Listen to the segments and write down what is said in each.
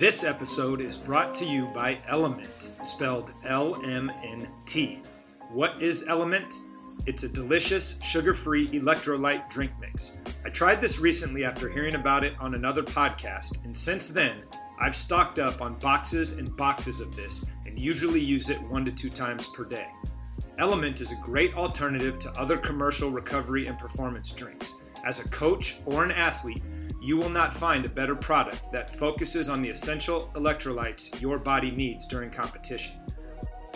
This episode is brought to you by Element, spelled L M N T. What is Element? It's a delicious, sugar free electrolyte drink mix. I tried this recently after hearing about it on another podcast, and since then, I've stocked up on boxes and boxes of this and usually use it one to two times per day. Element is a great alternative to other commercial recovery and performance drinks. As a coach or an athlete, you will not find a better product that focuses on the essential electrolytes your body needs during competition.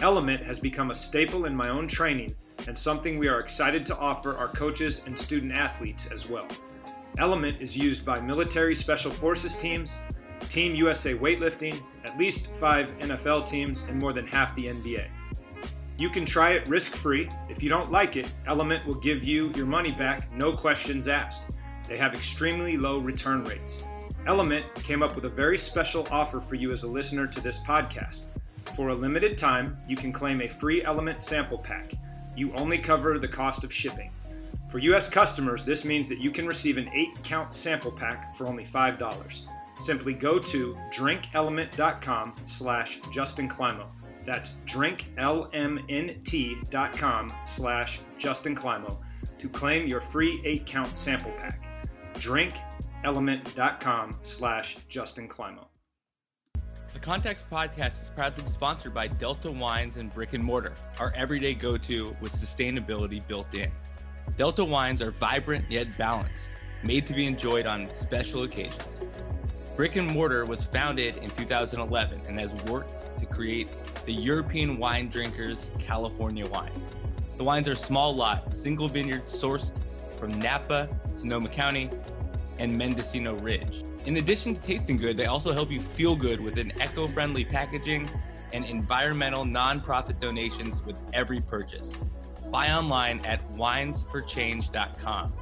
Element has become a staple in my own training and something we are excited to offer our coaches and student athletes as well. Element is used by military special forces teams, Team USA weightlifting, at least five NFL teams, and more than half the NBA. You can try it risk free. If you don't like it, Element will give you your money back, no questions asked. They have extremely low return rates. Element came up with a very special offer for you as a listener to this podcast. For a limited time, you can claim a free Element sample pack. You only cover the cost of shipping. For US customers, this means that you can receive an 8 count sample pack for only $5. Simply go to drinkelement.com slash Justin Clymo. That's drinklmnt.com slash Justin Clymo to claim your free 8 count sample pack drinkelement.com slash Justin Clymo. The Context Podcast is proudly sponsored by Delta Wines and Brick and Mortar, our everyday go-to with sustainability built in. Delta wines are vibrant yet balanced, made to be enjoyed on special occasions. Brick and Mortar was founded in 2011 and has worked to create the European wine drinkers California wine. The wines are small lot, single vineyard sourced from Napa, Sonoma County, and Mendocino Ridge. In addition to tasting good, they also help you feel good with an eco friendly packaging and environmental nonprofit donations with every purchase. Buy online at winesforchange.com.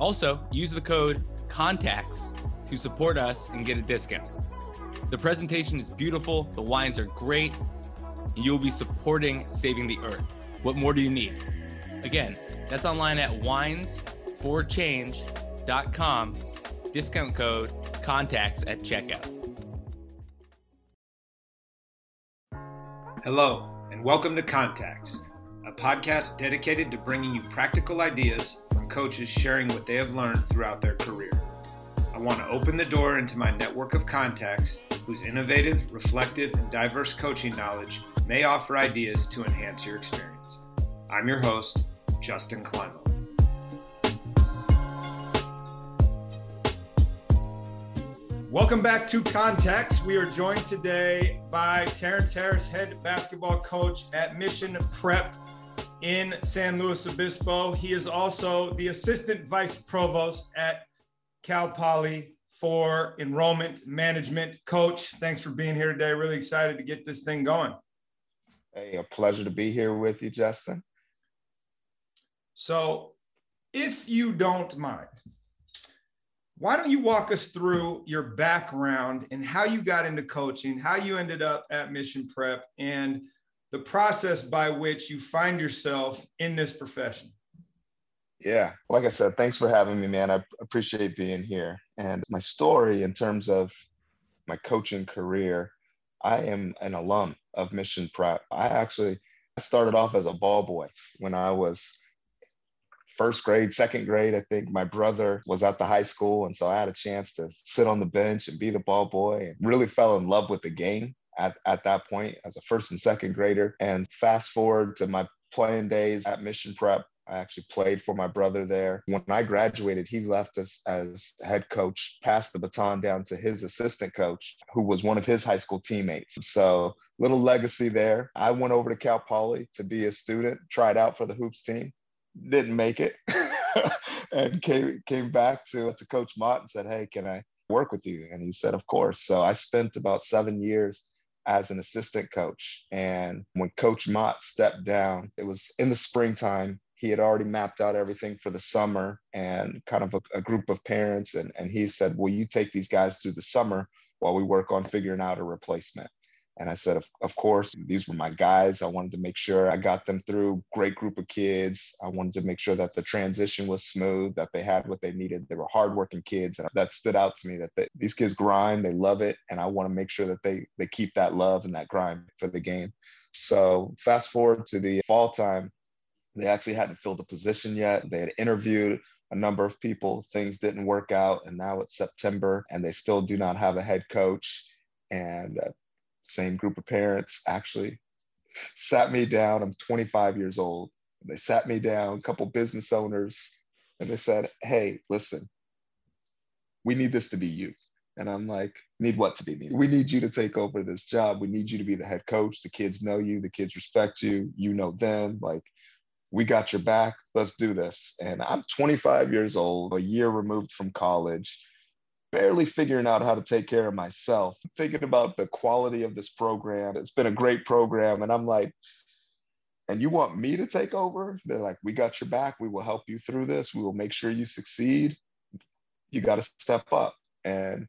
Also, use the code CONTACTS to support us and get a discount. The presentation is beautiful, the wines are great, and you'll be supporting saving the earth. What more do you need? Again, that's online at winesforchange.com. Discount code contacts at checkout. Hello, and welcome to Contacts, a podcast dedicated to bringing you practical ideas from coaches sharing what they have learned throughout their career. I want to open the door into my network of contacts whose innovative, reflective, and diverse coaching knowledge may offer ideas to enhance your experience. I'm your host, Justin Clymo. Welcome back to Contacts. We are joined today by Terrance Harris, head basketball coach at Mission Prep in San Luis Obispo. He is also the assistant vice provost at Cal Poly for enrollment management. Coach, thanks for being here today. Really excited to get this thing going. Hey, a pleasure to be here with you, Justin. So, if you don't mind, why don't you walk us through your background and how you got into coaching, how you ended up at Mission Prep, and the process by which you find yourself in this profession? Yeah, like I said, thanks for having me, man. I appreciate being here. And my story in terms of my coaching career, I am an alum of Mission Prep. I actually started off as a ball boy when I was first grade, second grade, I think my brother was at the high school. And so I had a chance to sit on the bench and be the ball boy and really fell in love with the game at, at that point as a first and second grader. And fast forward to my playing days at Mission Prep. I actually played for my brother there. When I graduated, he left us as head coach, passed the baton down to his assistant coach, who was one of his high school teammates. So, little legacy there. I went over to Cal Poly to be a student, tried out for the hoops team didn't make it and came came back to to coach mott and said hey can i work with you? And he said of course. So i spent about seven years as an assistant coach. And when coach mott stepped down it was in the springtime. He had already mapped out everything for the summer and kind of a, a group of parents. And, and he said will you take these guys through the summer while we work on figuring out a replacement And I said, of, of course, these were my guys. I wanted to make sure I got them through great group of kids. I wanted to make sure that the transition was smooth, that they had what they needed. They were hardworking kids. And that stood out to me that they, these kids grind, they love it. And I want to make sure that they, they keep that love and that grind for the game. So fast forward to the fall time, they actually hadn't filled the position yet. They had interviewed a number of people. Things didn't work out. And now it's September and they still do not have a head coach. And uh, same group of parents actually sat me down. I'm 25 years old. They sat me down, a couple business owners, and they said, Hey, listen, we need this to be you. And I'm like, need what to be me? We need you to take over this job. We need you to be the head coach. The kids know you, the kids respect you, you know them. Like, we got your back. Let's do this. And I'm 25 years old, a year removed from college barely figuring out how to take care of myself, thinking about the quality of this program. It's been a great program. And I'm like, and you want me to take over? They're like, we got your back. We will help you through this. We will make sure you succeed. You got to step up. And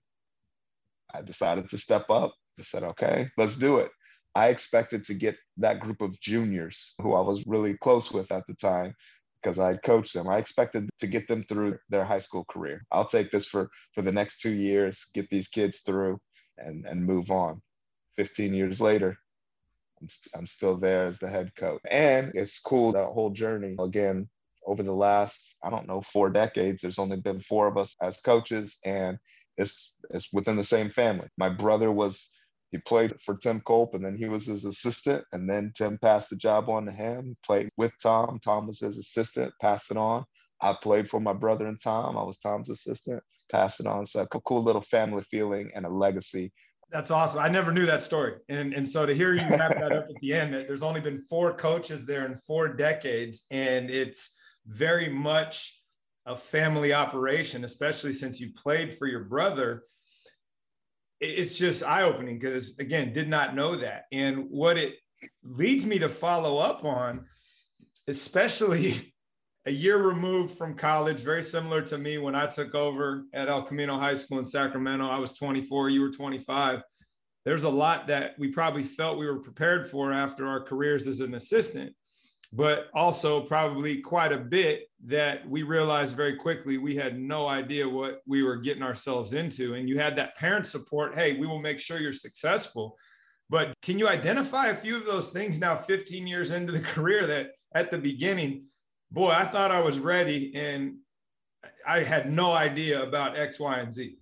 I decided to step up. I said, okay, let's do it. I expected to get that group of juniors who I was really close with at the time because I coached them. I expected to get them through their high school career. I'll take this for for the next two years, get these kids through, and and move on. 15 years later, I'm, I'm still there as the head coach. And it's cool that whole journey. Again, over the last, I don't know, four decades, there's only been four of us as coaches, and it's it's within the same family. My brother was he played for Tim Culp and then he was his assistant. And then Tim passed the job on to him, played with Tom. Tom was his assistant, passed it on. I played for my brother and Tom. I was Tom's assistant, passed it on. So a cool little family feeling and a legacy. That's awesome. I never knew that story. And, and so to hear you wrap that up at the end, that there's only been four coaches there in four decades, and it's very much a family operation, especially since you played for your brother it's just eye opening because, again, did not know that. And what it leads me to follow up on, especially a year removed from college, very similar to me when I took over at El Camino High School in Sacramento. I was 24, you were 25. There's a lot that we probably felt we were prepared for after our careers as an assistant but also probably quite a bit that we realized very quickly we had no idea what we were getting ourselves into. And you had that parent support hey, we will make sure you're successful. But can you identify a few of those things now, 15 years into the career, that at the beginning, boy, I thought I was ready and I had no idea about X, Y, and Z?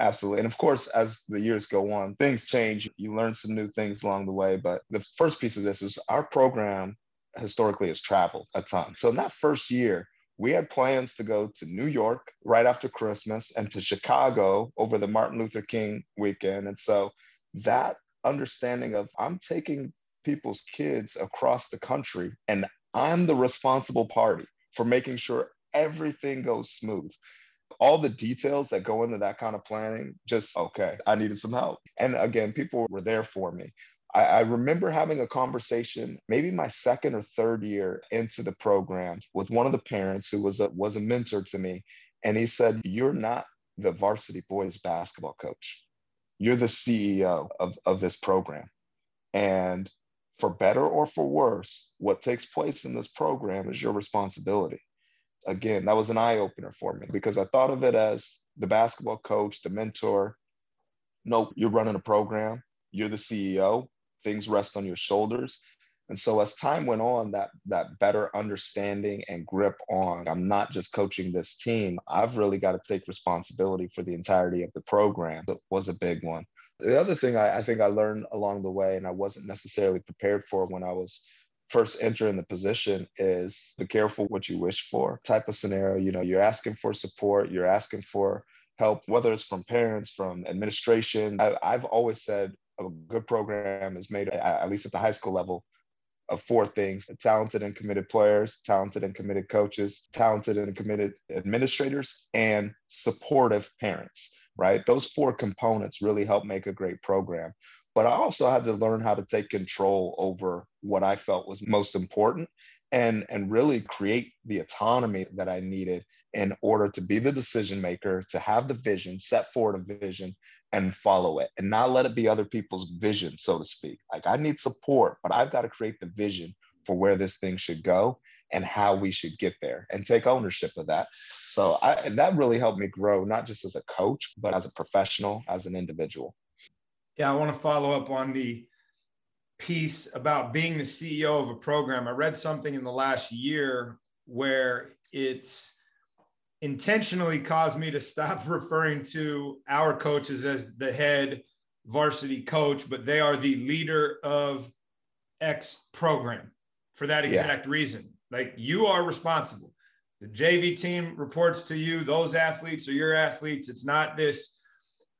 Absolutely. And of course, as the years go on, things change. You learn some new things along the way. But the first piece of this is our program historically has traveled a ton. So in that first year, we had plans to go to New York right after Christmas and to Chicago over the Martin Luther King weekend. And so that understanding of I'm taking people's kids across the country and I'm the responsible party for making sure everything goes smooth. All the details that go into that kind of planning, just okay, I needed some help. And again, people were there for me. I, I remember having a conversation, maybe my second or third year into the program, with one of the parents who was a, was a mentor to me, and he said, "You're not the varsity boys basketball coach. You're the CEO of, of this program, and for better or for worse, what takes place in this program is your responsibility." Again, that was an eye opener for me because I thought of it as the basketball coach, the mentor. Nope, you're running a program. You're the CEO things rest on your shoulders. And so as time went on, that that better understanding and grip on I'm not just coaching this team, I've really got to take responsibility for the entirety of the program. It was a big one. The other thing I, I think I learned along the way, and I wasn't necessarily prepared for when I was first entering the position is be careful what you wish for type of scenario. You know, you're asking for support, you're asking for help, whether it's from parents, from administration. I, have always said a good program is made, at least at the high school level, of four things talented and committed players, talented and committed coaches, talented and committed administrators, and supportive parents, right? Those four components really help make a great program. But I also had to learn how to take control over what I felt was most important and and really create the autonomy that I needed in order to be the decision maker, to have the vision, set forward a vision and follow it and not let it be other people's vision, so to speak. Like I need support, but I've got to create the vision for where this thing should go and how we should get there and take ownership of that. So I, that really helped me grow, not just as a coach, but as a professional, as an individual. Yeah, I want to follow up on the piece about being the CEO of a program. I read something in the last year where it's intentionally caused me to stop referring to our coaches as the head varsity coach, but they are the leader of X program for that exact yeah. reason. Like you are responsible. The JV team reports to you, those athletes are your athletes. It's not this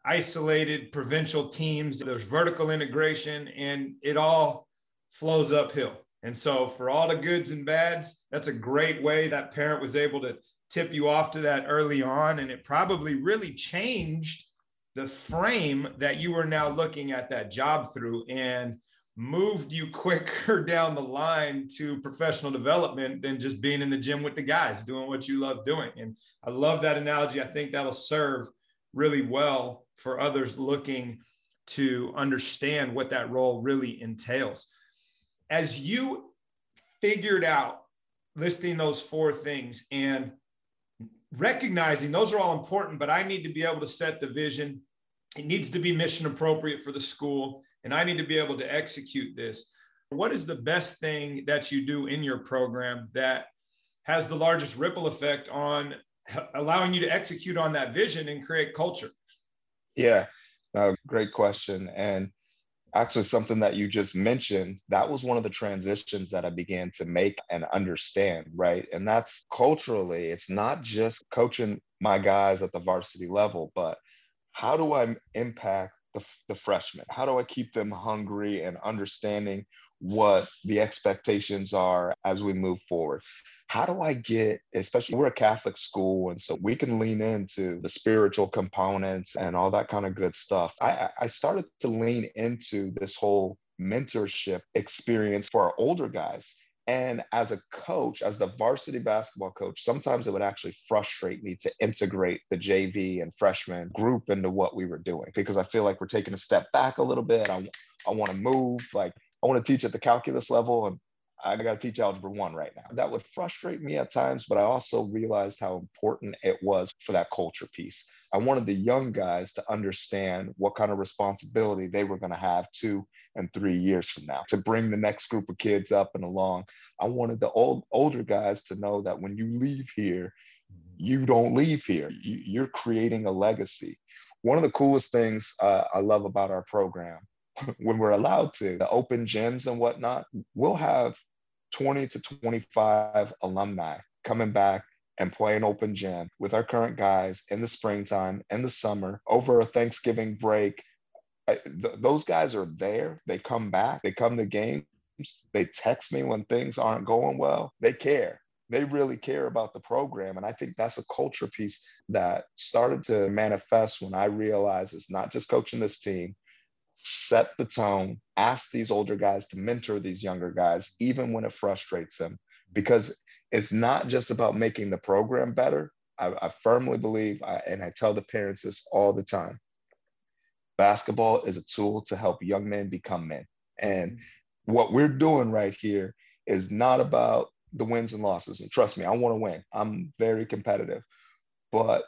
isolated provincial teams. There's vertical integration and it all flows uphill. And so, for all the goods and bads, that's a great way that parent was able to tip you off to that early on. And it probably really changed the frame that you were now looking at that job through and moved you quicker down the line to professional development than just being in the gym with the guys doing what you love doing. And I love that analogy. I think that'll serve really well for others looking to understand what that role really entails. As you figured out listing those four things and recognizing those are all important, but I need to be able to set the vision. It needs to be mission appropriate for the school, and I need to be able to execute this. What is the best thing that you do in your program that has the largest ripple effect on allowing you to execute on that vision and create culture? Yeah, uh, great question. And actually, something that you just mentioned, that was one of the transitions that I began to make and understand, right? And that's culturally, it's not just coaching my guys at the varsity level, but how do I impact the, the freshmen? How do I keep them hungry and understanding what the expectations are as we move forward? how do I get, especially we're a Catholic school, and so we can lean into the spiritual components and all that kind of good stuff. I, I started to lean into this whole mentorship experience for our older guys. And as a coach, as the varsity basketball coach, sometimes it would actually frustrate me to integrate the JV and freshman group into what we were doing because I feel like we're taking a step back a little bit. I, I want to move, like, I want to teach at the calculus level and I got to teach algebra one right now. That would frustrate me at times, but I also realized how important it was for that culture piece. I wanted the young guys to understand what kind of responsibility they were going to have two and three years from now to bring the next group of kids up and along. I wanted the old older guys to know that when you leave here, you don't leave here. You, are creating a legacy. One of the coolest things uh, I love about our program when we're allowed to, the open gyms and whatnot, we'll have 20 to 25 alumni coming back and playing open gym with our current guys in the springtime and the summer over a Thanksgiving break. th- those guys are there. They come back. They come to games. They text me when things aren't going well. They care. They really care about the program. And I think that's a culture piece that started to manifest when I realized it's not just coaching this team, set the tone, ask these older guys to mentor these younger guys, even when it frustrates them, because it's not just about making the program better. I, I firmly believe, I, and I tell the parents this all the time basketball is a tool to help young men become men. And mm-hmm. what we're doing right here is not about the wins and losses. And trust me, I want to win. I'm very competitive. But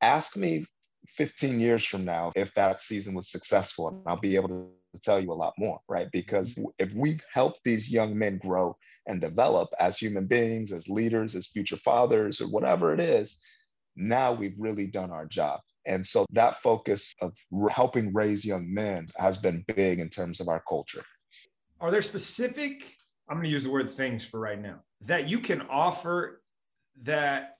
ask me 15 years from now if that season was successful and i'll be able to tell you a lot more right? Because mm-hmm. if we've helped these young men grow and develop as human beings as leaders as future fathers or whatever it is now we've really done our job. And so that focus of helping raise young men has been big in terms of our culture. Are there specific i'm going to use the word things for right now that you can offer that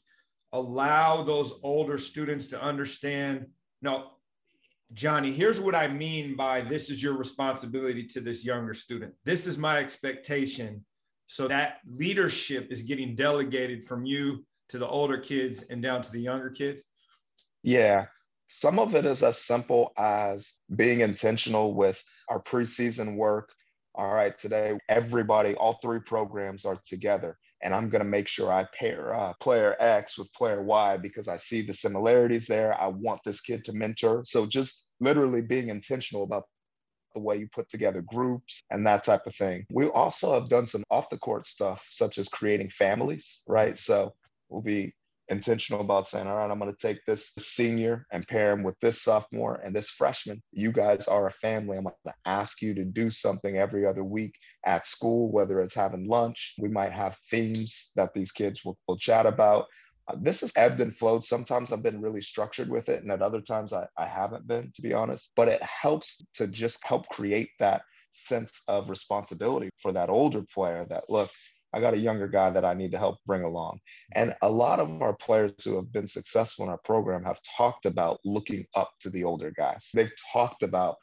allow those older students to understand. No johnny here's what i mean by this is your responsibility to this younger student. This is my expectation. So that leadership is getting delegated from you to the older kids and down to the younger kids? Yeah. Some of it is as simple as being intentional with our preseason work. All right today everybody all three programs are together and I'm going to make sure I pair uh, player X with player Y because I see the similarities there. I want this kid to mentor. So just literally being intentional about the way you put together groups and that type of thing. We also have done some off the court stuff, such as creating families, right? So we'll be intentional about saying, all right, I'm going to take this senior and pair him with this sophomore and this freshman. You guys are a family. I'm going to ask you to do something every other week at school, whether it's having lunch. We might have themes that these kids will, will chat about. Uh, this has ebbed and flowed. Sometimes I've been really structured with it, and at other times I, I haven't been, to be honest. But it helps to just help create that sense of responsibility for that older player that, look, I got a younger guy that I need to help bring along. And a lot of our players who have been successful in our program have talked about looking up to the older guys. They've talked about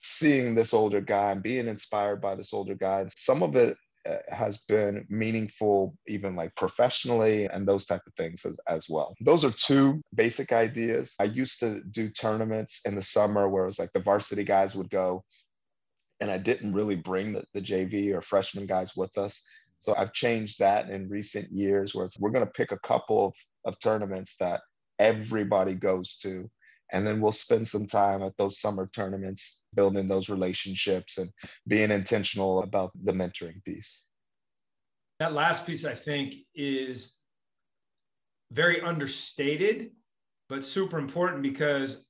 seeing this older guy and being inspired by this older guy. Some of it uh, has been meaningful even like professionally and those type of things as, as well those are two basic ideas i used to do tournaments in the summer where it was like the varsity guys would go and i didn't really bring the, the jv or freshman guys with us so I've changed that in recent years where we're going to pick a couple of, of tournaments that everybody goes to. And then we'll spend some time at those summer tournaments, building those relationships and being intentional about the mentoring piece. That last piece, I think, is very understated, but super important because,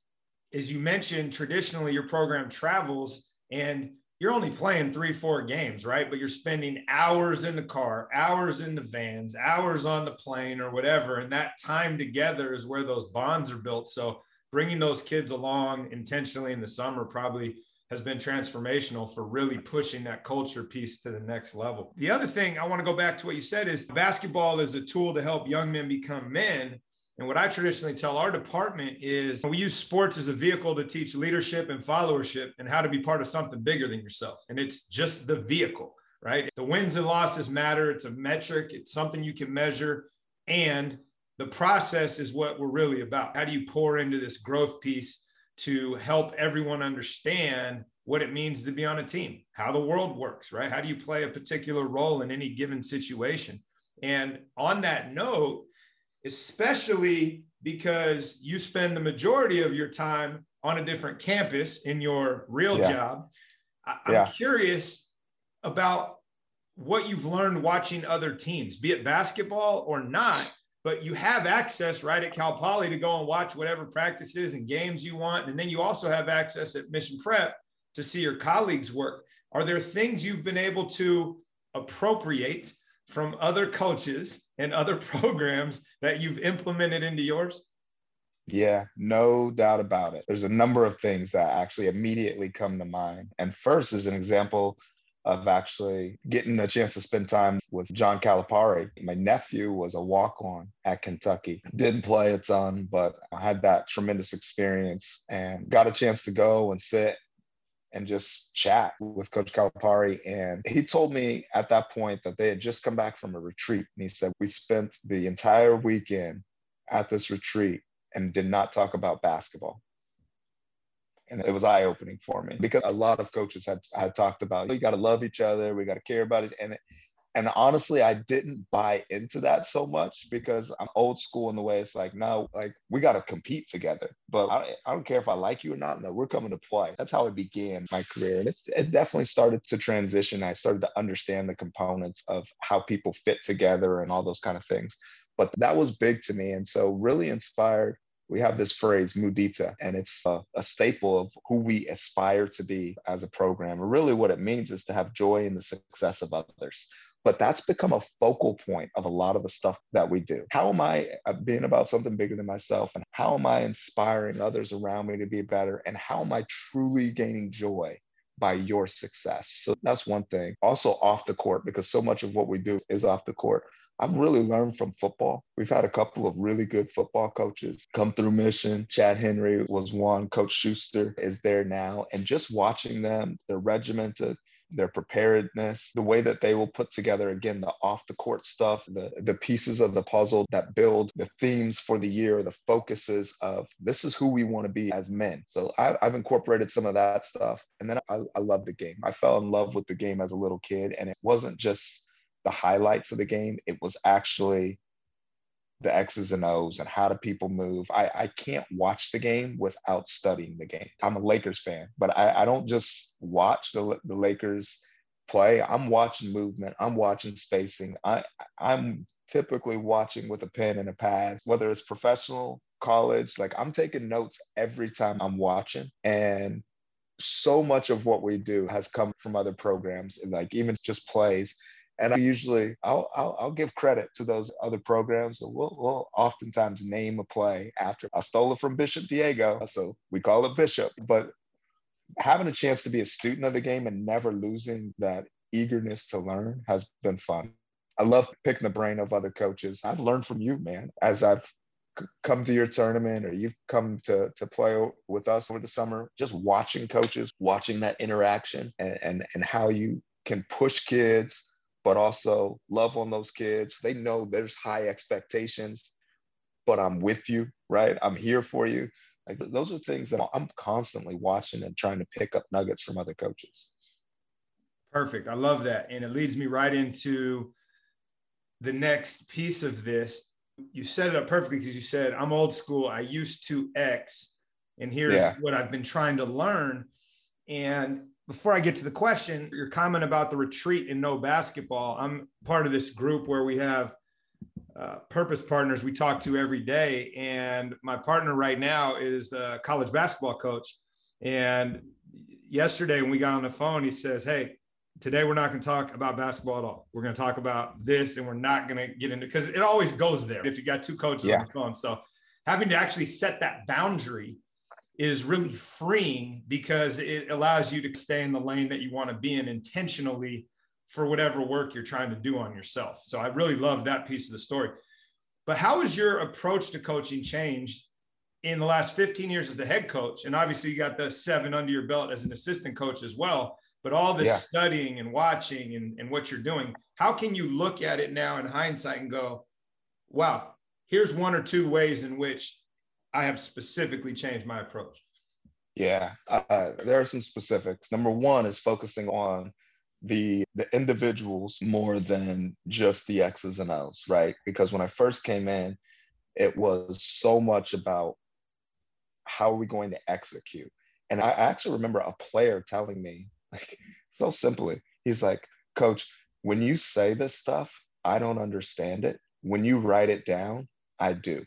as you mentioned, traditionally your program travels and you're only playing three, four games, right? But you're spending hours in the car, hours in the vans, hours on the plane or whatever. And that time together is where those bonds are built. So bringing those kids along intentionally in the summer probably has been transformational for really pushing that culture piece to the next level. The other thing I want to go back to what you said is basketball is a tool to help young men become men. And what I traditionally tell our department is we use sports as a vehicle to teach leadership and followership and how to be part of something bigger than yourself. And it's just the vehicle, right? The wins and losses matter. It's a metric, it's something you can measure. And the process is what we're really about. How do you pour into this growth piece to help everyone understand what it means to be on a team, how the world works, right? How do you play a particular role in any given situation? And on that note, especially because you spend the majority of your time on a different campus in your real yeah. job. I- am yeah. curious about what you've learned watching other teams, be it basketball or not, but you have access right at Cal Poly to go and watch whatever practices and games you want. And then you also have access at Mission Prep to see your colleagues work. Are there things you've been able to appropriate from other coaches and other programs that you've implemented into yours? Yeah, no doubt about it. There's a number of things that actually immediately come to mind. And first is an example of actually getting a chance to spend time with John Calipari. My nephew was a walk on at Kentucky. Didn't play a ton, but I had that tremendous experience and got a chance to go and sit and just chat with Coach Calipari. And he told me at that point that they had just come back from a retreat. And he said, We spent the entire weekend at this retreat and did not talk about basketball. And it was eye opening for me because a lot of coaches had, had talked about, you got to love each other, we got to care about it. And and honestly, I didn't buy into that so much because I'm old school in the way it's like, no, like we got to compete together. But I, I, don't care if I like you or not. No, we're coming to play. That's how it began my career. And it definitely started to transition. I started to understand the components of how people fit together and all those kind of things. But that was big to me. And so, really inspired we have this phrase mudita and it's a, a, staple of who we aspire to be as a program and really what it means is to have joy in the success of others but that's become a focal point of a lot of the stuff that we do. How am I uh, being about something bigger than myself? And how am I inspiring others around me to be better? And how am I truly gaining joy by your success? So that's one thing. Also, off the court, because so much of what we do is off the court. I've really learned from football. We've had a couple of really good football coaches come through Mission. Chad Henry was one. Coach Schuster is there now. And just watching them, they're regimented their preparedness, the way that they will put together again the off the court stuff, the the pieces of the puzzle that build the themes for the year, the focuses of this is who we want to be as men. So I, have incorporated some of that stuff, and then I, I love the game. I fell in love with the game as a little kid, and it wasn't just the highlights of the game. It was actually the X's and O's and how do people move. I, I can't watch the game without studying the game. I'm a Lakers fan, but I, I don't just watch the, the Lakers play. I'm watching movement. I'm watching spacing. I, I'm typically watching with a pen and a pad, whether it's professional, college. Like I'm taking notes every time I'm watching. And so much of what we do has come from other programs, like even just plays. And I usually I'll, I'll, I'll give credit to those other programs. We'll, we'll oftentimes name a play after I stole it from Bishop Diego, so we call it Bishop. But having a chance to be a student of the game and never losing that eagerness to learn has been fun. I love picking the brain of other coaches. I've learned from you, man, as I've come to your tournament or you've come to, to play with us over the summer, just watching coaches, watching that interaction and, and, and how you can push kids but also love on those kids. They know there's high expectations, but I'm with you, right? I'm here for you. Like those are things that I'm constantly watching and trying to pick up nuggets from other coaches. Perfect. I love that. And it leads me right into the next piece of this. You set it up perfectly because you said, I'm old school. I used to X, and here's yeah. what I've been trying to learn. And before I get to the question, your comment about the retreat and no basketball. I'm part of this group where we have uh, purpose partners we talk to every day. And my partner right now is a college basketball coach. And yesterday, when we got on the phone, he says, Hey, today we're not going to talk about basketball at all. We're going to talk about this and we're not going to get into because it always goes there if you got two coaches yeah. on the phone. So having to actually set that boundary is really freeing because it allows you to stay in the lane that you want to be in intentionally for whatever work you're trying to do on yourself. So I really love that piece of the story. But how has your approach to coaching changed in the last 15 years as the head coach? And obviously, you got the seven under your belt as an assistant coach as well. But all this yeah. studying and watching and, and what you're doing, how can you look at it now in hindsight and go, wow, here's one or two ways in which I have specifically changed my approach? Yeah, uh, there are some specifics. Number one is focusing on the the individuals more than just the X's and O's, right? Because when I first came in, it was so much about how are we going to execute. And I actually remember a player telling me, like so simply, he's like, Coach, when you say this stuff, I don't understand it. When you write it down, I do.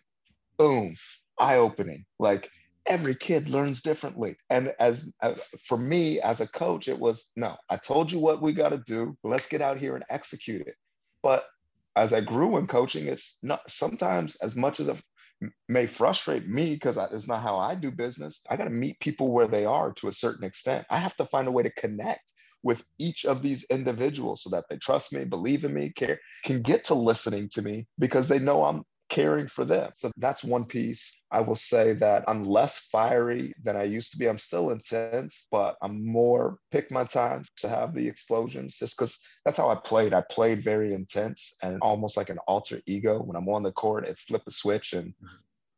Boom eye opening. Like every kid learns differently. And as uh, for me as a coach, it was no, I told you what we got to do. Let's get out here and execute it. But as I grew in coaching, it's not sometimes as much as it may frustrate me because it's not how I do business. I got to meet people where they are to a certain extent. I have to find a way to connect with each of these individuals so that they trust me, believe in me, care, can get to listening to me because they know I'm caring for them. So that's one piece. I will say that I'm less fiery than I used to be. I'm still intense, but I'm more pick my times to have the explosions just because that's how I played. I played very intense and almost like an alter ego. When I'm on the court, it's flip a switch and mm-hmm.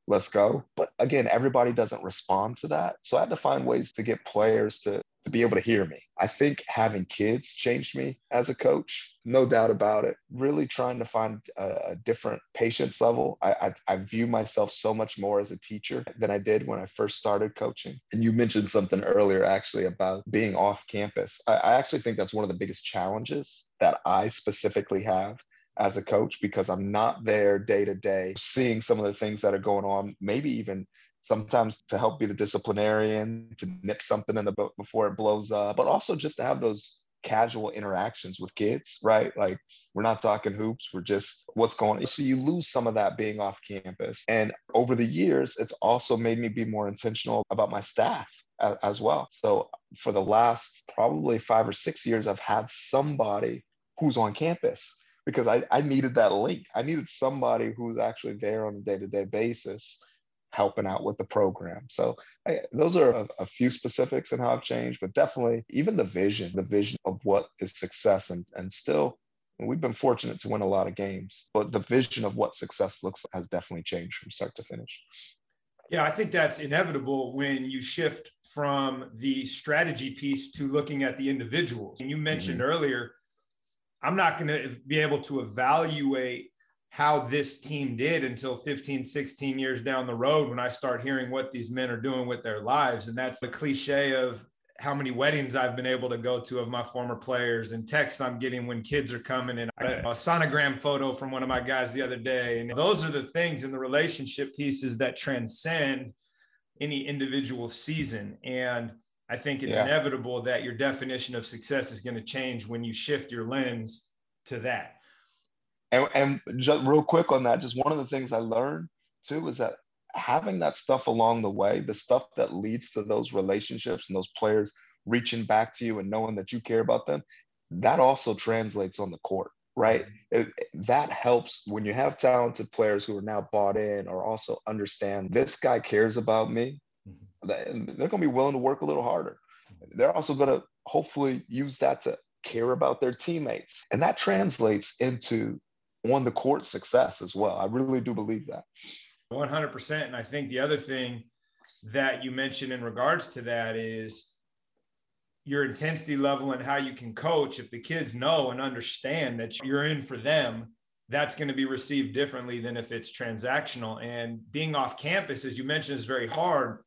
Let's go. But again, everybody doesn't respond to that. So I had to find ways to get players to to be able to hear me. I think having kids changed me as a coach, no doubt about it. Really trying to find a, a different patience level. I, I, I, view myself so much more as a teacher than I did when I first started coaching. And you mentioned something earlier actually about being off campus. I, I actually think that's one of the biggest challenges that I specifically have as a coach because I'm not there day to day seeing some of the things that are going on, maybe even sometimes to help be the disciplinarian, to nip something in the boat before it blows up, but also just to have those casual interactions with kids, right? Like we're not talking hoops, we're just what's going on. So you lose some of that being off campus. And over the years, it's also made me be more intentional about my staff as, as well. So for the last probably five or six years, I've had somebody who's on campus because I, I needed that link. I needed somebody who's actually there on a day to day basis helping out with the program. So I, those are a, a, few specifics and how I've changed, but definitely even the vision, the vision of what is success and, and still we've been fortunate to win a lot of games, but the vision of what success looks like has definitely changed from start to finish. Yeah, I think that's inevitable when you shift from the strategy piece to looking at the individuals. And you mentioned mm-hmm. earlier, I'm not going to be able to evaluate how this team did until 15, 16 years down the road when I start hearing what these men are doing with their lives. And that's the cliche of how many weddings I've been able to go to of my former players and texts I'm getting when kids are coming and a sonogram photo from one of my guys the other day. And those are the things in the relationship pieces that transcend any individual season. And I think it's yeah. inevitable that your definition of success is going to change when you shift your lens to that. And, and just real quick on that, just one of the things I learned too is that having that stuff along the way, the stuff that leads to those relationships and those players reaching back to you and knowing that you care about them, that also translates on the court, right? Mm-hmm. It, that helps when you have talented players who are now bought in or also understand this guy cares about me. They're going to be willing to work a little harder. They're also going to hopefully use that to care about their teammates. And that translates into on the court success as well. I really do believe that. 100%. And I think the other thing that you mentioned in regards to that is your intensity level and how you can coach. If the kids know and understand that you're in for them, that's going to be received differently than if it's transactional. And being off campus, as you mentioned, is very hard,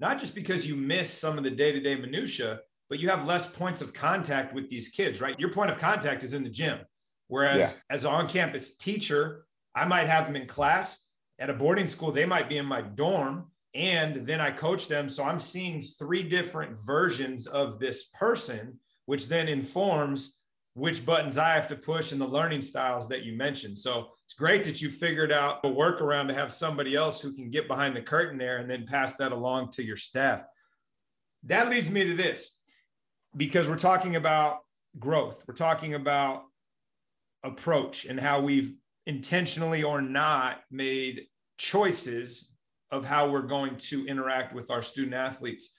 not just because you miss some of the day to day minutia, but you have less points of contact with these kids, right? Your point of contact is in the gym. Whereas yeah. as on campus teacher, I might have them in class at a boarding school, they might be in my dorm and then I coach them. So I'm seeing three different versions of this person, which then informs which buttons I have to push and the learning styles that you mentioned. So it's great that you figured out a workaround to have somebody else who can get behind the curtain there and then pass that along to your staff. That leads me to this because we're talking about growth. We're talking about approach and how we've intentionally or not made choices of how we're going to interact with our student athletes.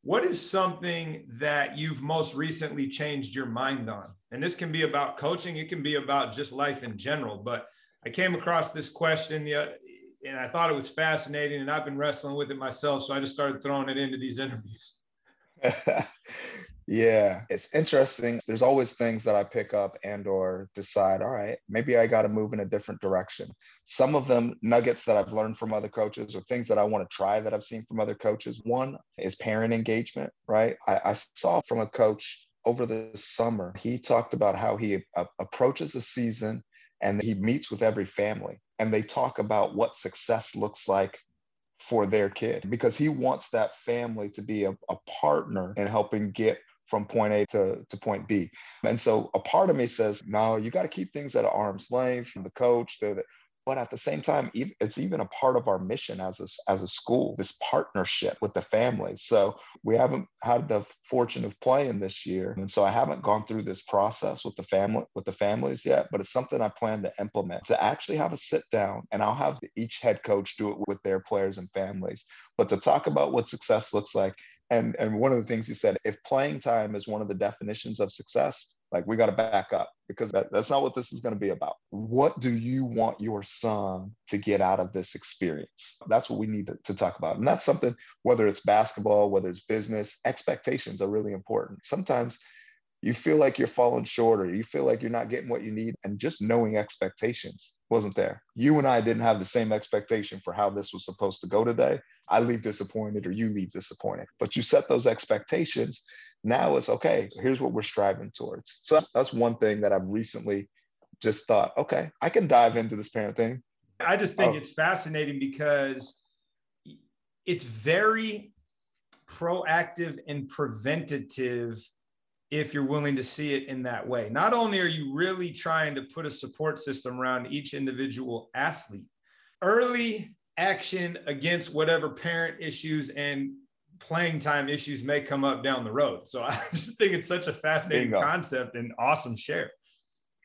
What is something that you've most recently changed your mind on? And this can be about coaching, it can be about just life in general. But I came across this question and I thought it was fascinating, and I've been wrestling with it myself. So I just started throwing it into these interviews. Yeah, it's interesting. There's always things that I pick up and or decide, all right, maybe I got to move in a different direction. Some of them nuggets that I've learned from other coaches or things that I want to try that I've seen from other coaches. One is parent engagement, right? I, I saw from a coach over the summer, he talked about how he approaches the season and he meets with every family and they talk about what success looks like for their kid because he wants that family to be a, a partner in helping get from point A to, to point B. And so a part of me says, no, you got to keep things at arm's length from the coach the, but at the same time it's even a part of our mission as a, as a school this partnership with the families so we haven't had the fortune of playing this year and so i haven't gone through this process with the family with the families yet but it's something i plan to implement. To actually have a sit down and i'll have each head coach do it with their players and families but to talk about what success looks like and and one of the things he said if playing time is one of the definitions of success like we got to back up because that, that's not what this is going to be about. What do you want your son to get out of this experience? That's what we need to, to talk about. And that's something whether it's basketball whether it's business expectations are really important. Sometimes you feel like you're falling short or you feel like you're not getting what you need and just knowing expectations wasn't there. You and i didn't have the same expectation for how this was supposed to go today. I leave disappointed or you leave disappointed. But you set those expectations now it's okay here's what we're striving towards so that's one thing that i've recently just thought okay i can dive into this parent thing i just think oh. it's fascinating because it's very proactive and preventative if you're willing to see it in that way. Not only are you really trying to put a support system around each individual athlete, early action against whatever parent issues and playing time issues may come up down the road. So I just think it's such a fascinating Bingo. concept and awesome share.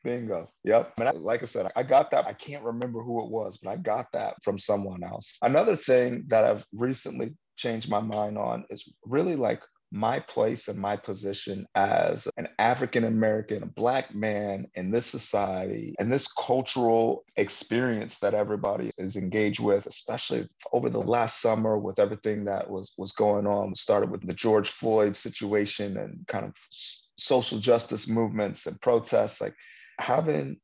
Bingo. Yep. I like I said, I got that. I can't remember who it was, but I got that from someone else. Another thing that I've recently changed my mind on is really like my place and my position as an African American, a Black man in this society and this cultural experience that everybody is engaged with, especially over the last summer with everything that was, was going on. Started with the George Floyd situation and kind of social justice movements and protests, like having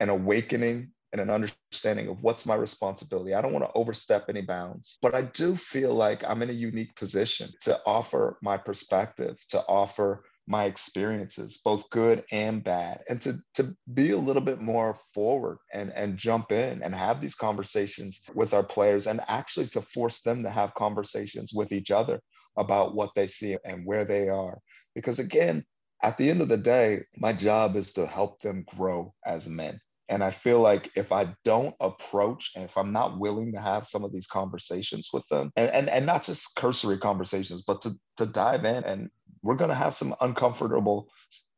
an awakening and an understanding of what's my responsibility. I don't want to overstep any bounds, but I do feel like I'm in a unique position to offer my perspective, to offer my experiences, both good and bad, and to, to be a little bit more forward and, and jump in and have these conversations with our players and actually to force them to have conversations with each other about what they see and where they are. Because again, at the end of the day, my job is to help them grow as men. And I feel like if I don't approach and if I'm not willing to have some of these conversations with them, and, and, and not just cursory conversations, but to, to dive in and we're going to have some uncomfortable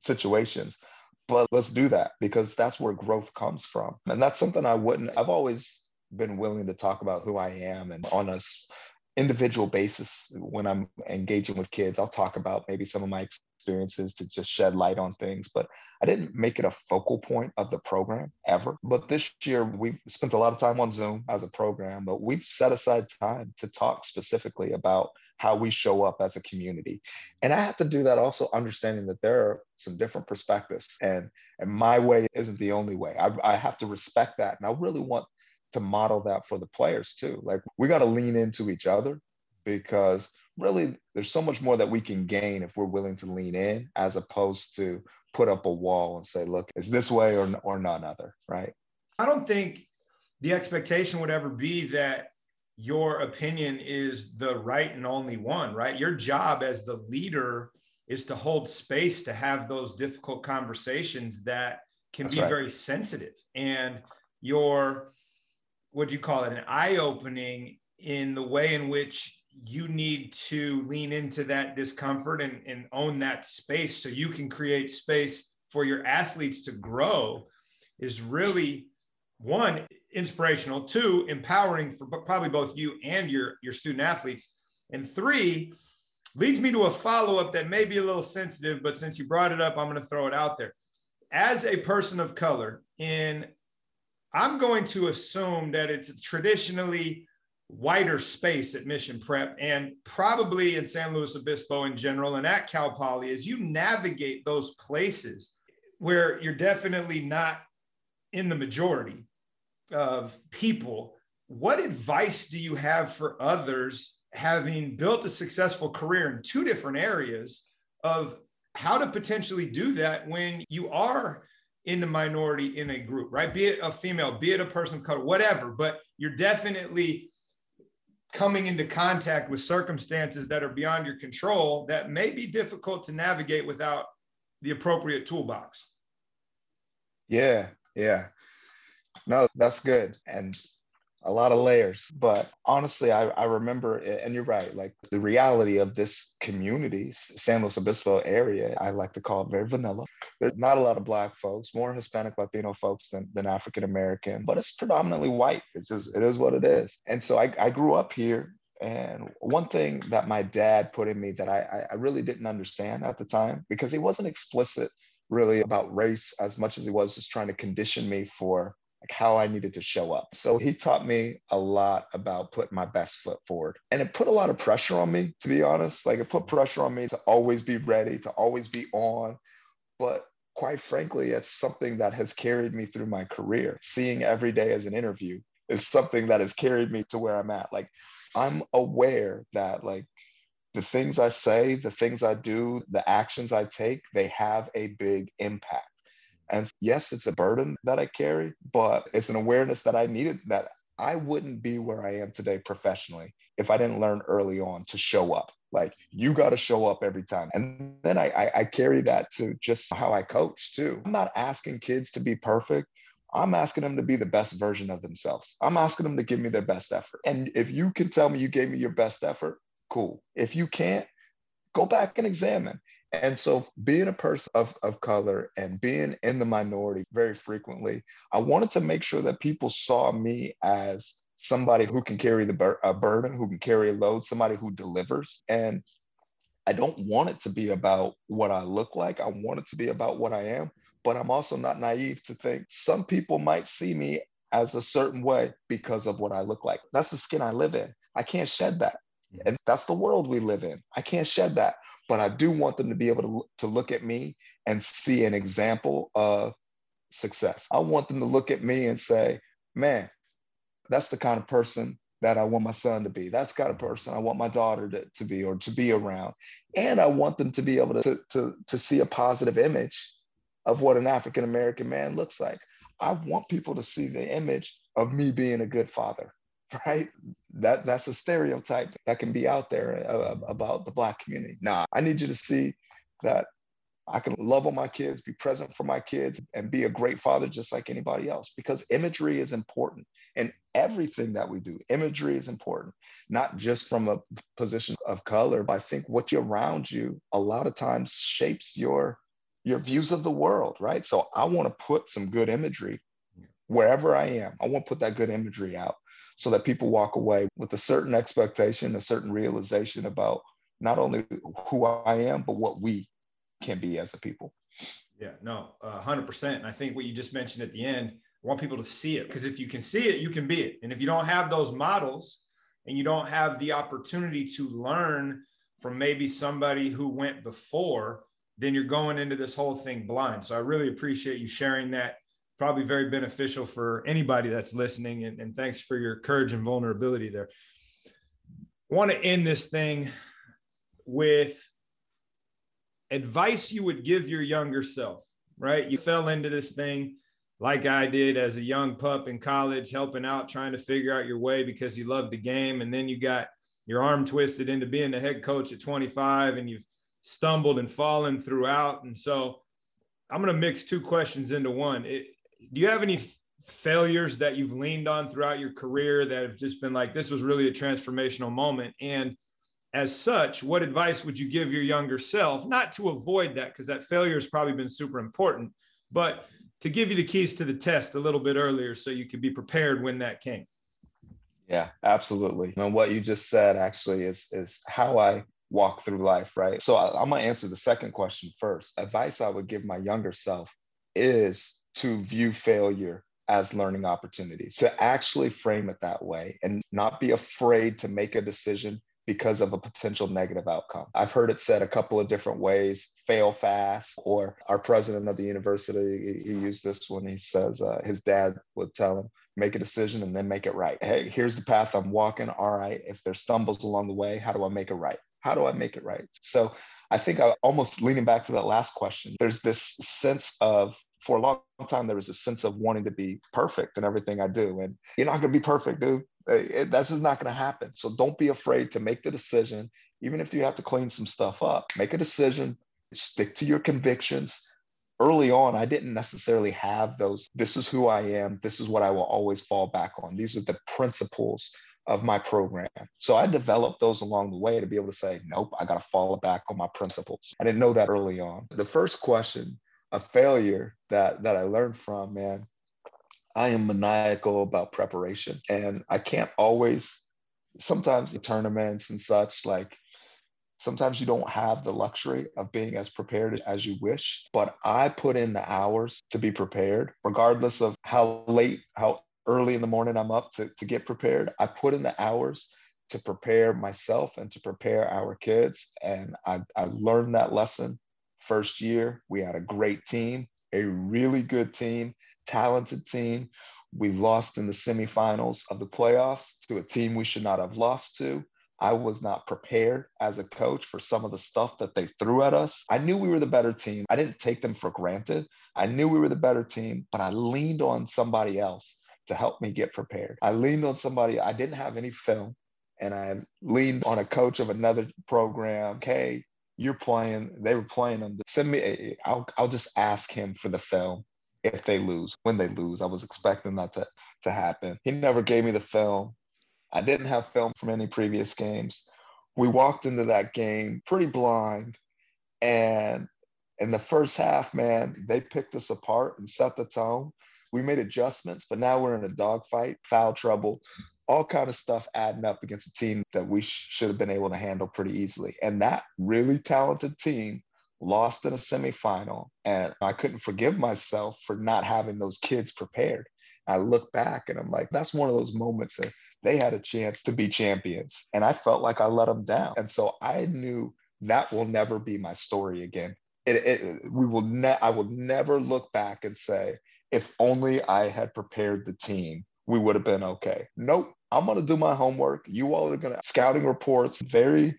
situations. But let's do that because that's where growth comes from. And that's something I wouldn't, I've always been willing to talk about who I am and on a individual basis when i'm engaging with kids i'll talk about maybe some of my experiences to just shed light on things but i didn't make it a focal point of the program ever. But this year we've spent a lot of time on zoom as a program but we've set aside time to talk specifically about how we show up as a community. And i have to do that also understanding that there are some different perspectives and and my way isn't the only way. I, I have to respect that and i really want to model that for the players too. Like we got to lean into each other because really there's so much more that we can gain if we're willing to lean in as opposed to put up a wall and say, look, it's this way or, or none other, right? I don't think the expectation would ever be that your opinion is the right and only one, right? Your job as the leader is to hold space to have those difficult conversations that can That's be right. very sensitive. And your what do you call it? An eye opening in the way in which you need to lean into that discomfort and, and own that space so you can create space for your athletes to grow is really one inspirational two empowering for probably both you and your your student athletes and three leads me to a follow-up that may be a little sensitive but since you brought it up i'm going to throw it out there. As a person of color in I'm going to assume that it's a traditionally wider space at Mission Prep and probably in San Luis Obispo in general and at Cal Poly as you navigate those places where you're definitely not in the majority of people. What advice do you have for others having built a successful career in two different areas of how to potentially do that when you are in the minority in a group, right? Be it a female, be it a person of color, whatever, but you're definitely coming into contact with circumstances that are beyond your control that may be difficult to navigate without the appropriate toolbox. Yeah, yeah. No, that's good. And a lot of layers. But honestly, I, I remember, and you're right, like the reality of this community, San Luis Obispo area, I like to call it very vanilla. There's not a lot of Black folks, more Hispanic Latino folks than, than African American, but it's predominantly white. It's just, it is what it is. And so I, I grew up here. And one thing that my dad put in me that I, I really didn't understand at the time, because he wasn't explicit really about race as much as he was just trying to condition me for like how I needed to show up. So he taught me a lot about putting my best foot forward. And it put a lot of pressure on me, to be honest. Like it put pressure on me to always be ready, to always be on. But quite frankly, it's something that has carried me through my career. Seeing every day as an interview is something that has carried me to where I'm at. Like I'm aware that like the things I say, the things I do, the actions I take, they have a big impact. And yes, it's a burden that I carry, but it's an awareness that I needed that I wouldn't be where I am today professionally if I didn't learn early on to show up. Like you got to show up every time. And then I, I, I carry that to just how I coach too. I'm not asking kids to be perfect. I'm asking them to be the best version of themselves. I'm asking them to give me their best effort. And if you can tell me you gave me your best effort, cool. If you can't, go back and examine. And so, being a person of, of color and being in the minority very frequently, I wanted to make sure that people saw me as somebody who can carry the bur- a burden, who can carry a load, somebody who delivers. And I don't want it to be about what I look like. I want it to be about what I am. But I'm also not naive to think some people might see me as a certain way because of what I look like. That's the skin I live in. I can't shed that. And that's the world we live in. I can't shed that. But I do want them to be able to, to look at me and see an example of success. I want them to look at me and say, man, that's the kind of person that I want my son to be. That's the kind of person I want my daughter to, to be or to be around. And I want them to be able to, to, to see a positive image of what an African American man looks like. I want people to see the image of me being a good father, right? That that's a stereotype that can be out there uh, about the black community. Nah, I need you to see that I can love on my kids, be present for my kids, and be a great father just like anybody else because imagery is important in everything that we do. Imagery is important, not just from a position of color, but I think what you around you a lot of times shapes your your views of the world, right? So I want to put some good imagery wherever I am. I want to put that good imagery out so that people walk away with a certain expectation, a certain realization about not only who I am, but what we can be as a people. Yeah, no, uh, 100%. And I think what you just mentioned at the end, I want people to see it because if you can see it, you can be it. And if you don't have those models and you don't have the opportunity to learn from maybe somebody who went before, then you're going into this whole thing blind. So I really appreciate you sharing that. Probably very beneficial for anybody that's listening. And, and thanks for your courage and vulnerability there. I want to end this thing with advice you would give your younger self, right? You fell into this thing like I did as a young pup in college, helping out, trying to figure out your way because you loved the game. And then you got your arm twisted into being the head coach at 25 and you've stumbled and fallen throughout. And so I'm going to mix two questions into one. Do you have any failures that you've leaned on throughout your career that have just been like, this was really a transformational moment? And as such, what advice would you give your younger self? Not to avoid that, because that failure has probably been super important, but to give you the keys to the test a little bit earlier so you could be prepared when that came. Yeah, absolutely. And what you just said actually is is how I walk through life, right? So I, I'm gonna answer the second question first. Advice I would give my younger self is to view failure as learning opportunities, to actually frame it that way and not be afraid to make a decision because of a potential negative outcome. I've heard it said a couple of different ways fail fast, or our president of the university, he used this when he says uh, his dad would tell him, make a decision and then make it right. Hey, here's the path I'm walking. All right. If there's stumbles along the way, how do I make it right? How do I make it right? So I think I almost leaning back to that last question, there's this sense of for a long time there was a sense of wanting to be perfect in everything I do. And you're not gonna be perfect, dude. It, that's just not gonna happen. So don't be afraid to make the decision, even if you have to clean some stuff up. Make a decision, stick to your convictions. Early on, I didn't necessarily have those. This is who I am. This is what I will always fall back on. These are the principles of my program. So I developed those along the way to be able to say, nope, I got to fall back on my principles. I didn't know that early on. The first question, a failure that that I learned from, man, I am maniacal about preparation and I can't always sometimes the tournaments and such like sometimes you don't have the luxury of being as prepared as you wish but i put in the hours to be prepared regardless of how late how early in the morning I'm up to, to get prepared. I put in the hours to prepare myself and to prepare our kids. And I, I learned that lesson first year. We had a great team, a really good team, talented team. We lost in the semifinals of the playoffs to a team we should not have lost to. I was not prepared as a coach for some of the stuff that they threw at us. I knew we were the better team. I didn't take them for granted. I knew we were the better team, but I leaned on somebody else to help me get prepared. I leaned on somebody, I didn't have any film, and I leaned on a coach of another program. Hey, you're playing, they were playing them. Send me, I'll, I'll just ask him for the film if they lose. When they lose, I was expecting that to, to happen. He never gave me the film. I didn't have film from any previous games. We walked into that game pretty blind. And in the first half, man, they picked us apart and set the tone we made adjustments, but now we're in a dogfight, foul trouble. All kind of stuff adding up against a team that we sh- should have been able to handle pretty easily. And that really talented team lost in a semifinal. And I couldn't forgive myself for not having those kids prepared. I look back and I'm like, that's one of those moments that they had a chance to be champions. And I felt like I let them down. And so I knew that will never be my story again. It, it, we will ne- I will never look back and say, if only I had prepared the team, we would have been okay. Nope. I'm going to do my homework. You all are going to scouting reports, very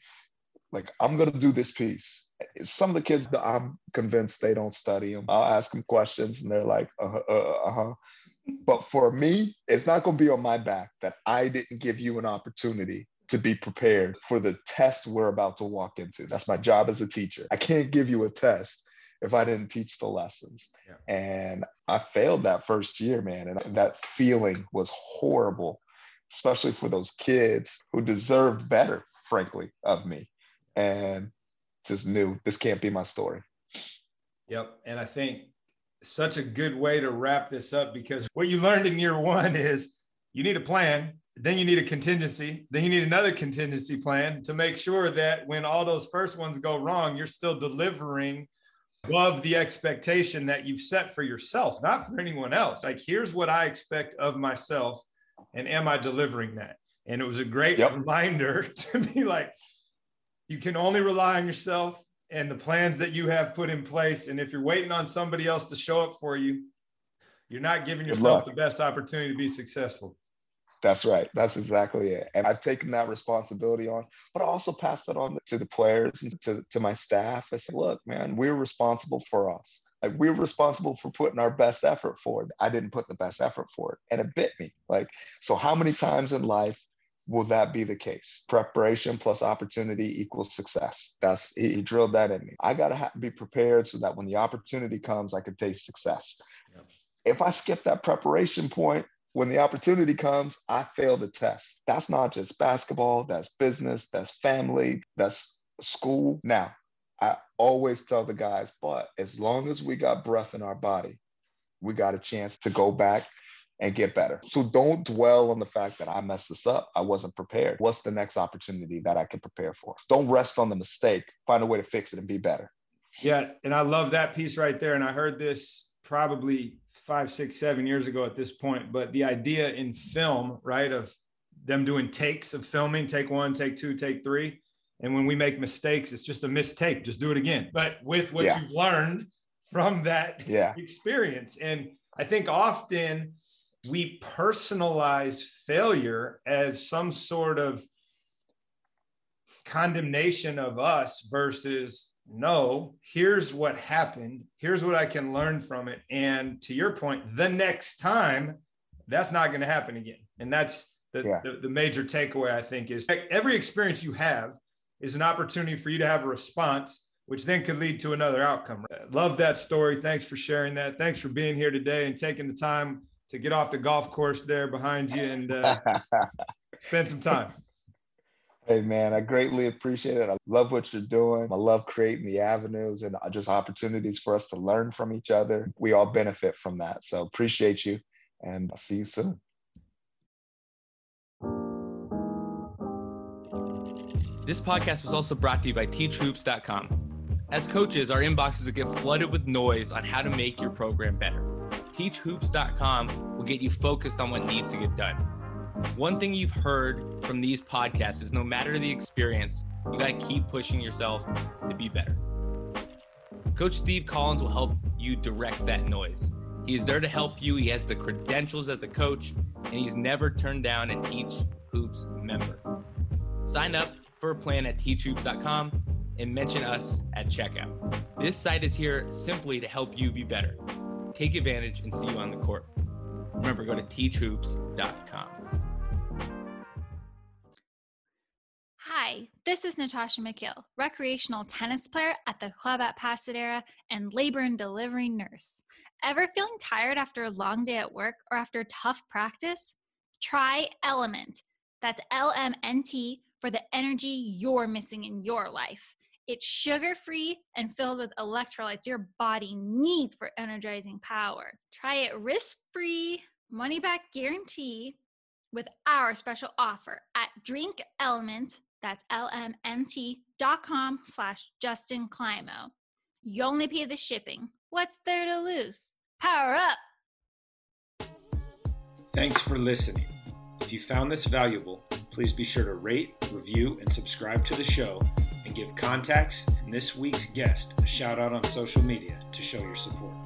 like, I'm going to do this piece. Some of the kids, I'm convinced they don't study them. I'll ask them questions and they're like, uh huh. Uh huh. But for me, it's not going to be on my back that I didn't give you an opportunity to be prepared for the test we're about to walk into. That's my job as a teacher. I can't give you a test if I didn't teach the lessons. Yeah. And I failed that first year, man. And that feeling was horrible, especially for those kids who deserved better, frankly, of me. And just knew this can't be my story. Yep. And I think such a good way to wrap this up because what you learned in year one is you need a plan, then you need a contingency, then you need another contingency plan to make sure that when all those first ones go wrong, you're still delivering above the expectation that you've set for yourself, not for anyone else. Like, here's what I expect of myself, and am I delivering that? And it was a great yep. reminder to be like, you can only rely on yourself and the plans that you have put in place. And if you're waiting on somebody else to show up for you, you're not giving yourself the best opportunity to be successful. That's right. That's exactly it. And I've taken that responsibility on, but I also passed that on to the players and to, to my staff. I said, look, man, we're responsible for us. Like we're responsible for putting our best effort forward. I didn't put the best effort forward. And it bit me. Like, so how many times in life will that be the case? Preparation plus opportunity equals success. That's he, he drilled that in me. I gotta ha- be prepared so that when the opportunity comes, I can taste success. Yep. If I skip that preparation point, when the opportunity comes, I fail the test. That's not just basketball, that's business, that's family, that's school. Now, I always tell the guys, but as long as we got breath in our body, we got a chance to go back and get better. So don't dwell on the fact that I messed this up. I wasn't prepared. What's the next opportunity that I can prepare for? Don't rest on the mistake. Find a way to fix it and be better. Yeah. And I love that piece right there. And I heard this probably five, six, seven years ago at this point. But the idea in film, right, of them doing takes of filming, take one, take two, take three. And when we make mistakes, it's just a mistake. Just do it again. But with what yeah. you've learned from that yeah. experience. And I think often we personalize failure as some sort of condemnation of us versus no, here's what happened. Here's what I can learn from it. And to your point, the next time, that's not going to happen again. And that's the, yeah. the, the, major takeaway, I think, is every experience you have is an opportunity for you to have a response, which then could lead to another outcome. Love that story. Thanks for sharing that. Thanks for being here today and taking the time to get off the golf course there behind you and uh, spend some time. Hey man, I greatly appreciate it. I love what you're doing. I love creating the avenues and uh, just opportunities for us to learn from each other. We all benefit from that. So appreciate you and I'll see you soon. This podcast was also brought to you by teachhoops.com. As coaches, our inboxes get flooded with noise on how to make your program better. Teachhoops.com will get you focused on what needs to get done. One thing you've heard from these podcasts is no matter the experience, you got to keep pushing yourself to be better. Coach Steve Collins will help you direct that noise. He is there to help you. He has the credentials as a coach, and he's never turned down an Teach Hoops member. Sign up for a plan at teachhoops.com and mention us at checkout. This site is here simply to help you be better. Take advantage and see you on the court. Remember, go to teachhoops.com. Hi, this is Natasha McGill, recreational tennis player at the club at Pasadena and labor and delivery nurse. Ever feeling tired after a long day at work or after tough practice? Try Element. That's LMNT for the energy you're missing in your life. It's sugar free and filled with electrolytes your body needs for energizing power. Try it risk free, money back guarantee with our special offer at Drink Element, that's L-M-N-T dot com slash Justin Clymo. You only pay the shipping. What's there to lose? Power up! Thanks for listening. If you found this valuable, please be sure to rate, review, and subscribe to the show and give contacts and this week's guest a shout out on social media to show your support.